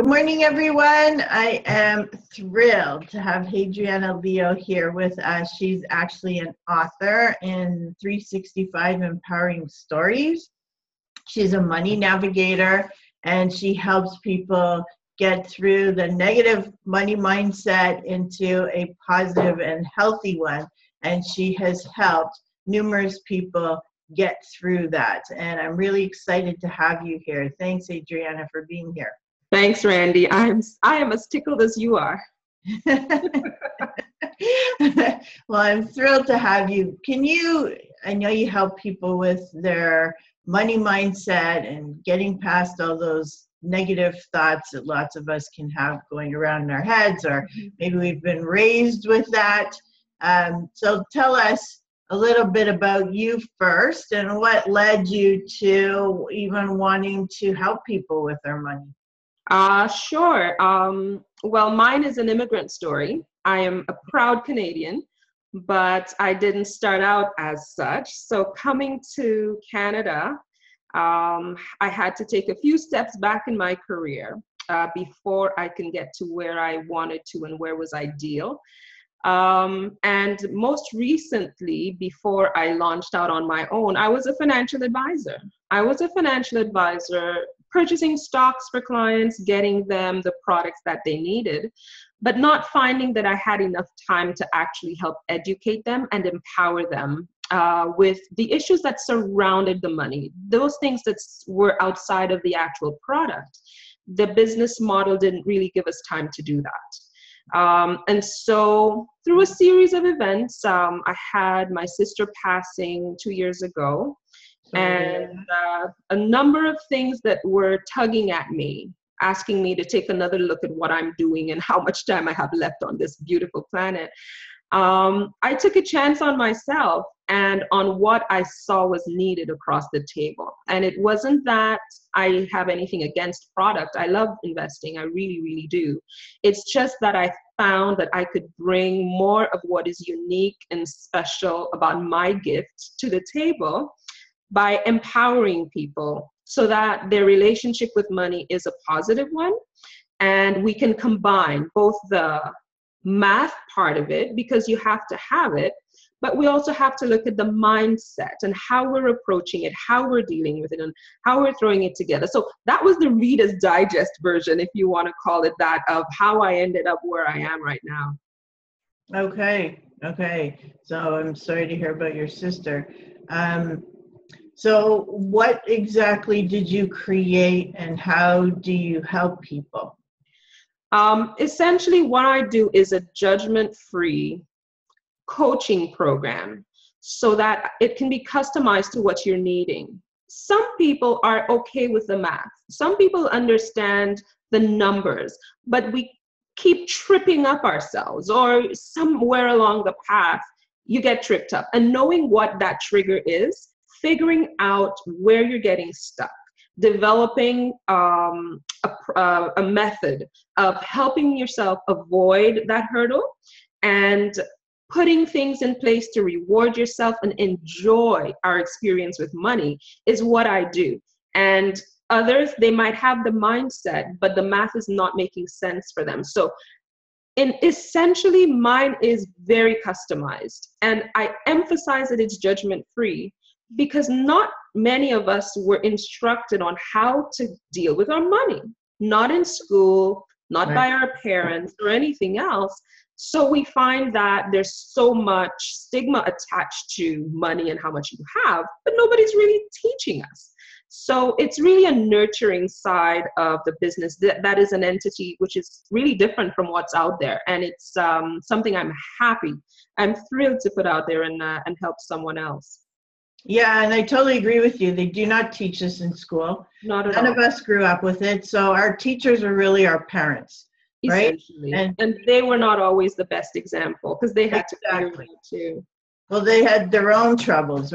Good morning, everyone. I am thrilled to have Hadriana Leo here with us. She's actually an author in 365 Empowering Stories. She's a money navigator and she helps people get through the negative money mindset into a positive and healthy one. And she has helped numerous people get through that. And I'm really excited to have you here. Thanks, Hadriana, for being here. Thanks, Randy. I'm I am as tickled as you are. well, I'm thrilled to have you. Can you? I know you help people with their money mindset and getting past all those negative thoughts that lots of us can have going around in our heads, or mm-hmm. maybe we've been raised with that. Um, so tell us a little bit about you first and what led you to even wanting to help people with their money. Uh, sure. Um, well, mine is an immigrant story. I am a proud Canadian, but I didn't start out as such. So, coming to Canada, um, I had to take a few steps back in my career uh, before I can get to where I wanted to and where was ideal. Um, and most recently, before I launched out on my own, I was a financial advisor. I was a financial advisor purchasing stocks for clients, getting them the products that they needed, but not finding that I had enough time to actually help educate them and empower them uh, with the issues that surrounded the money, those things that were outside of the actual product. The business model didn't really give us time to do that. Um, and so, through a series of events, um, I had my sister passing two years ago and uh, a number of things that were tugging at me, asking me to take another look at what I'm doing and how much time I have left on this beautiful planet. Um, I took a chance on myself and on what I saw was needed across the table. And it wasn't that I have anything against product. I love investing, I really, really do. It's just that I found that I could bring more of what is unique and special about my gift to the table by empowering people so that their relationship with money is a positive one. And we can combine both the math part of it, because you have to have it, but we also have to look at the mindset and how we're approaching it, how we're dealing with it, and how we're throwing it together. So that was the Reader's Digest version, if you want to call it that, of how I ended up where I am right now. Okay, okay. So I'm sorry to hear about your sister. Um, so, what exactly did you create and how do you help people? Um, essentially, what I do is a judgment free coaching program so that it can be customized to what you're needing. Some people are okay with the math, some people understand the numbers, but we keep tripping up ourselves, or somewhere along the path, you get tripped up. And knowing what that trigger is figuring out where you're getting stuck, developing um, a, uh, a method of helping yourself avoid that hurdle and putting things in place to reward yourself and enjoy our experience with money is what I do. And others, they might have the mindset, but the math is not making sense for them. So, in essentially, mine is very customized. And I emphasize that it's judgment free because not many of us were instructed on how to deal with our money, not in school, not right. by our parents or anything else. So we find that there's so much stigma attached to money and how much you have, but nobody's really teaching us. So it's really a nurturing side of the business. That, that is an entity which is really different from what's out there. And it's um, something I'm happy, I'm thrilled to put out there and, uh, and help someone else. Yeah, and I totally agree with you. They do not teach this in school. Not at None all. of us grew up with it. So our teachers are really our parents, right? And, and they were not always the best example because they had exactly. to too. Well, they had their own troubles.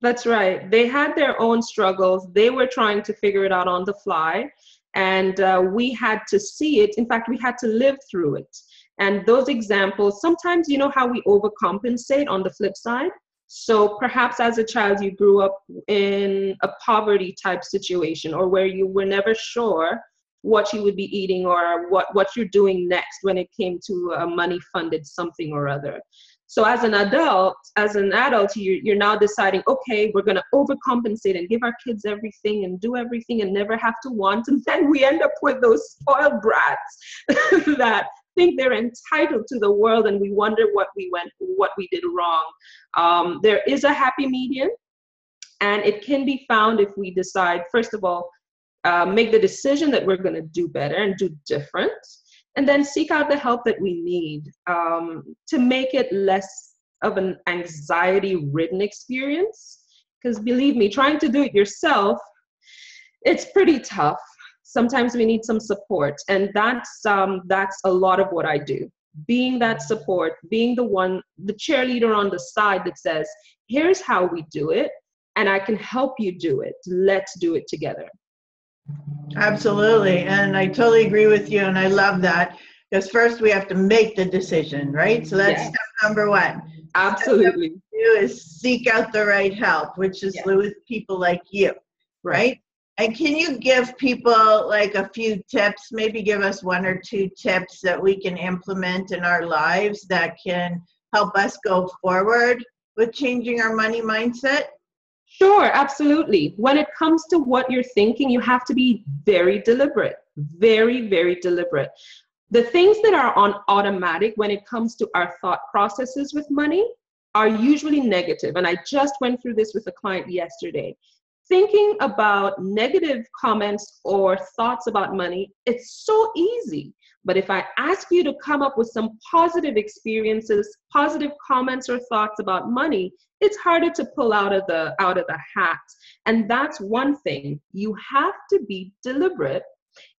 That's right. They had their own struggles. They were trying to figure it out on the fly. And uh, we had to see it. In fact, we had to live through it. And those examples, sometimes you know how we overcompensate on the flip side? So perhaps as a child, you grew up in a poverty type situation or where you were never sure what you would be eating or what, what you're doing next when it came to a money funded something or other. So as an adult, as an adult, you're, you're now deciding, okay, we're going to overcompensate and give our kids everything and do everything and never have to want. And then we end up with those spoiled brats that think they're entitled to the world and we wonder what we went, what we did wrong. Um, there is a happy medium and it can be found if we decide, first of all, uh, make the decision that we're going to do better and do different and then seek out the help that we need um, to make it less of an anxiety ridden experience because believe me trying to do it yourself it's pretty tough sometimes we need some support and that's um, that's a lot of what i do being that support being the one the cheerleader on the side that says here's how we do it and i can help you do it let's do it together Absolutely. And I totally agree with you. And I love that because first we have to make the decision, right? So that's step number one. Absolutely. do is seek out the right help, which is with people like you, right? And can you give people like a few tips, maybe give us one or two tips that we can implement in our lives that can help us go forward with changing our money mindset? Sure, absolutely. When it comes to what you're thinking, you have to be very deliberate, very, very deliberate. The things that are on automatic when it comes to our thought processes with money are usually negative. And I just went through this with a client yesterday. Thinking about negative comments or thoughts about money, it's so easy. But if I ask you to come up with some positive experiences, positive comments or thoughts about money, it's harder to pull out of the out of the hat. And that's one thing. You have to be deliberate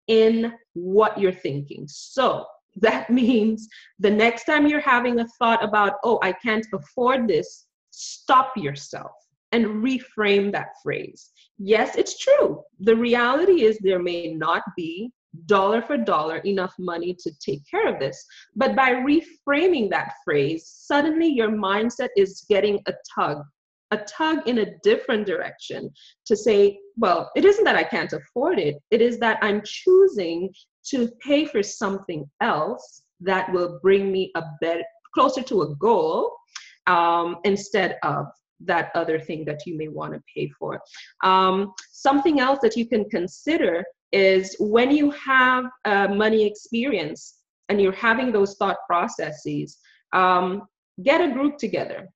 in what you're thinking. So that means the next time you're having a thought about, oh, I can't afford this, stop yourself and reframe that phrase. Yes, it's true. The reality is there may not be dollar for dollar enough money to take care of this. But by reframing that phrase, suddenly your mindset is getting a tug, a tug in a different direction to say, well, it isn't that I can't afford it, it is that I'm choosing to pay for something else that will bring me a better, closer to a goal um, instead of that other thing that you may want to pay for. Um, something else that you can consider is when you have a money experience and you're having those thought processes, um, get a group together,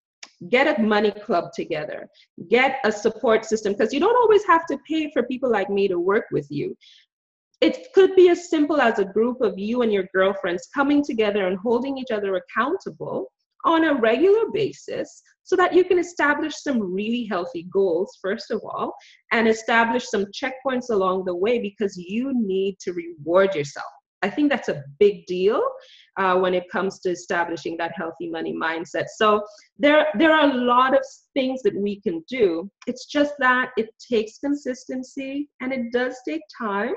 get a money club together, get a support system, because you don't always have to pay for people like me to work with you. It could be as simple as a group of you and your girlfriends coming together and holding each other accountable on a regular basis so that you can establish some really healthy goals, first of all, and establish some checkpoints along the way because you need to reward yourself. I think that's a big deal uh, when it comes to establishing that healthy money mindset. So there, there are a lot of things that we can do. It's just that it takes consistency and it does take time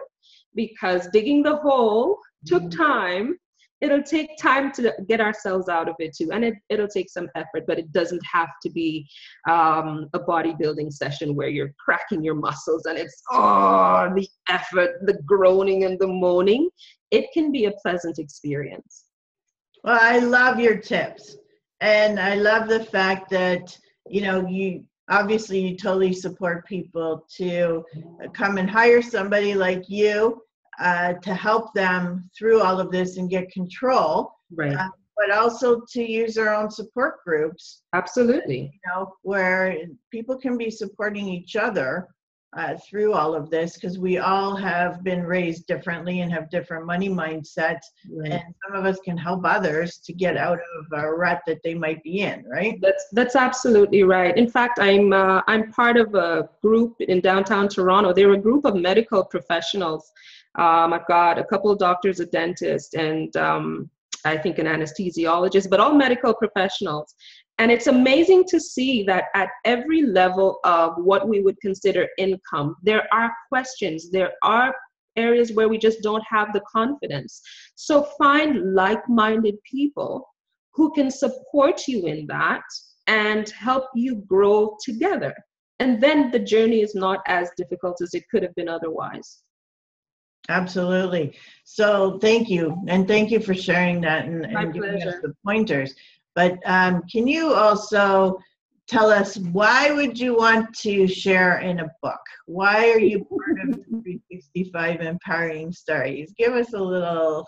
because digging the hole took mm-hmm. time it'll take time to get ourselves out of it too and it, it'll take some effort but it doesn't have to be um, a bodybuilding session where you're cracking your muscles and it's oh the effort the groaning and the moaning. It can be a pleasant experience. Well i love your tips and i love the fact that you know you obviously you totally support people to come and hire somebody like you uh, to help them through all of this and get control. Right. Uh, but also to use their own support groups. Absolutely. You know, where people can be supporting each other uh, through all of this because we all have been raised differently and have different money mindsets right. and some of us can help others to get out of a rut that they might be in right that's that's absolutely right in fact i'm uh, i'm part of a group in downtown toronto they're a group of medical professionals um, I've got a couple of doctors, a dentist, and um, I think an anesthesiologist, but all medical professionals. And it's amazing to see that at every level of what we would consider income, there are questions, there are areas where we just don't have the confidence. So find like minded people who can support you in that and help you grow together. And then the journey is not as difficult as it could have been otherwise. Absolutely. So thank you, and thank you for sharing that and, and giving us the pointers. But um, can you also tell us why would you want to share in a book? Why are you part of 365 Empowering Stories? Give us a little.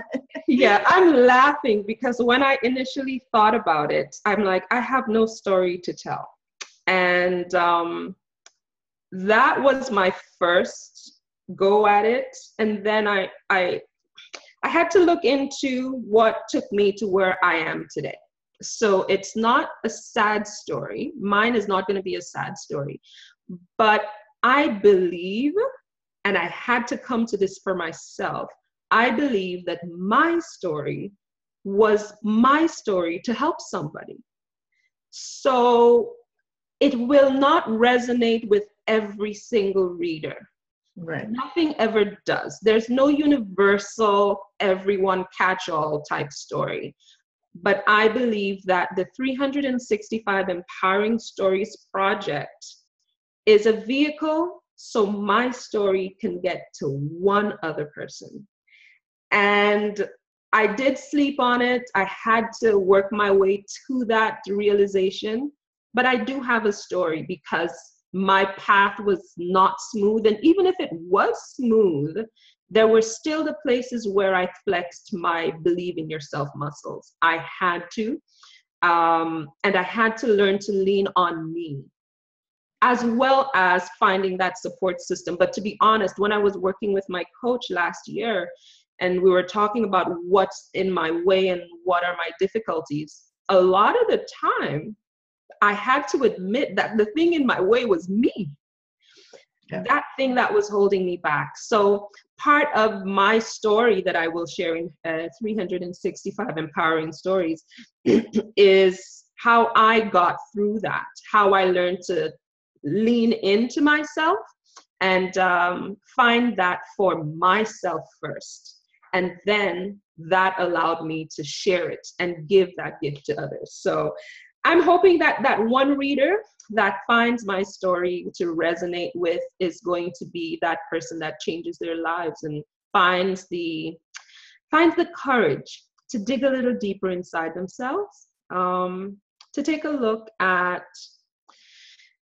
yeah, I'm laughing because when I initially thought about it, I'm like, I have no story to tell. And um, that was my first go at it. And then I, I, I had to look into what took me to where I am today. So it's not a sad story. Mine is not going to be a sad story. But I believe, and I had to come to this for myself, I believe that my story was my story to help somebody. So it will not resonate with every single reader. Right. Nothing ever does. There's no universal, everyone catch all type story. But I believe that the 365 Empowering Stories Project is a vehicle so my story can get to one other person. And I did sleep on it. I had to work my way to that realization. But I do have a story because my path was not smooth. And even if it was smooth, there were still the places where I flexed my believe in yourself muscles. I had to. Um, and I had to learn to lean on me as well as finding that support system. But to be honest, when I was working with my coach last year and we were talking about what's in my way and what are my difficulties, a lot of the time I had to admit that the thing in my way was me. Yeah. That thing that was holding me back. So, part of my story that I will share in uh, 365 Empowering Stories is how I got through that, how I learned to lean into myself and um, find that for myself first. And then that allowed me to share it and give that gift to others. So I'm hoping that that one reader that finds my story to resonate with is going to be that person that changes their lives and finds the finds the courage to dig a little deeper inside themselves um, to take a look at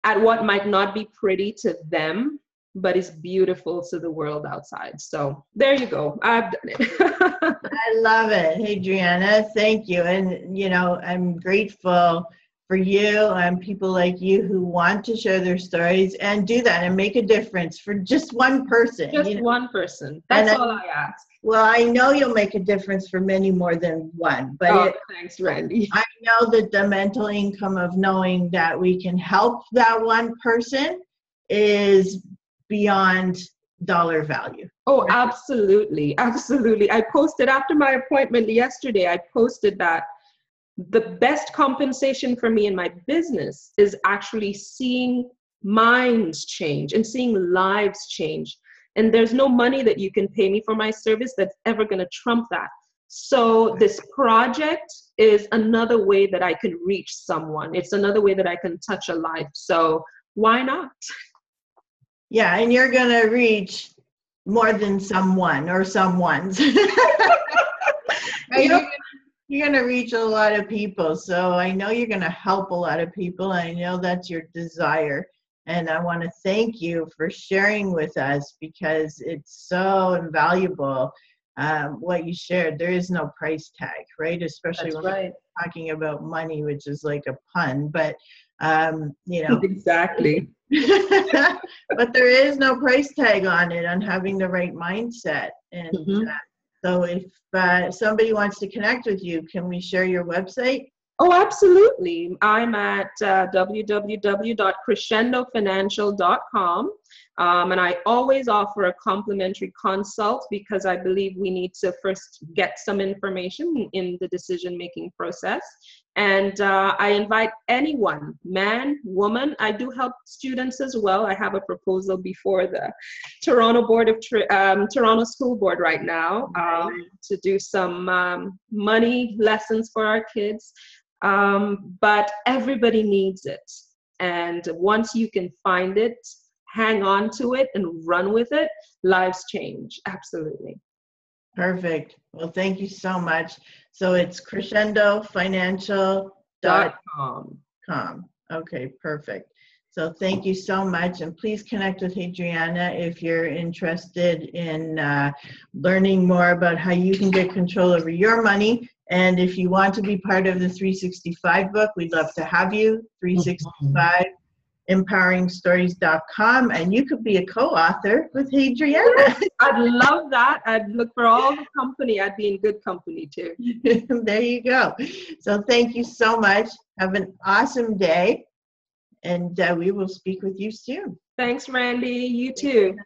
at what might not be pretty to them but it's beautiful to the world outside so there you go i've done it I love it. Hey, Hadriana, thank you. And, you know, I'm grateful for you and people like you who want to share their stories and do that and make a difference for just one person. just you know? one person that's And I- all i ask Well, I know you'll make a difference for many more than one, but oh, it, thanks randy I know that the mental income of knowing that we can help that one person is beyond dollar value. Oh, absolutely. Absolutely. I posted after my appointment yesterday, I posted that the best compensation for me in my business is actually seeing minds change and seeing lives change. And there's no money that you can pay me for my service that's ever going to trump that. So, this project is another way that I can reach someone. It's another way that I can touch a life. So, why not? Yeah, and you're going to reach more than someone or someone's. You're gonna- You're going to reach a lot of people. So I know you're going to help a lot of people. I know that's your desire. And I want to thank you for sharing with us because it's so invaluable um, what you shared. There is no price tag, right? Especially when right. we're talking about money, which is like a pun. But, um, you know, Exactly. but there is no price tag on it on having the right mindset and Mhm. uh, so if uh, somebody wants to connect with you can we share your website Oh, absolutely. I'm at uh, www.crescendofinancial.com. Um, and I always offer a complimentary consult because I believe we need to first get some information in the decision making process. And uh, I invite anyone, man, woman. I do help students as well. I have a proposal before the Toronto Board of Tri- um, Toronto School Board right now um, to do some um, money lessons for our kids um, but everybody needs it. And once you can find it, hang on to it and run with it, lives change. Absolutely. Perfect. Well, thank you so much. So it's crescendofinancial.com. com. Okay, perfect. So thank you so much, and please connect with Hadriana if you're interested in uh, learning more about how you can get control over your money. And if you want to be part of the 365 book, we'd love to have you. 365 empoweringstories.com and you could be a co-author with Hadriana. I'd love that. I'd look for all the company. I'd be in good company too. there you go. So thank you so much. Have an awesome day and uh, we will speak with you soon. Thanks, Randy. You too.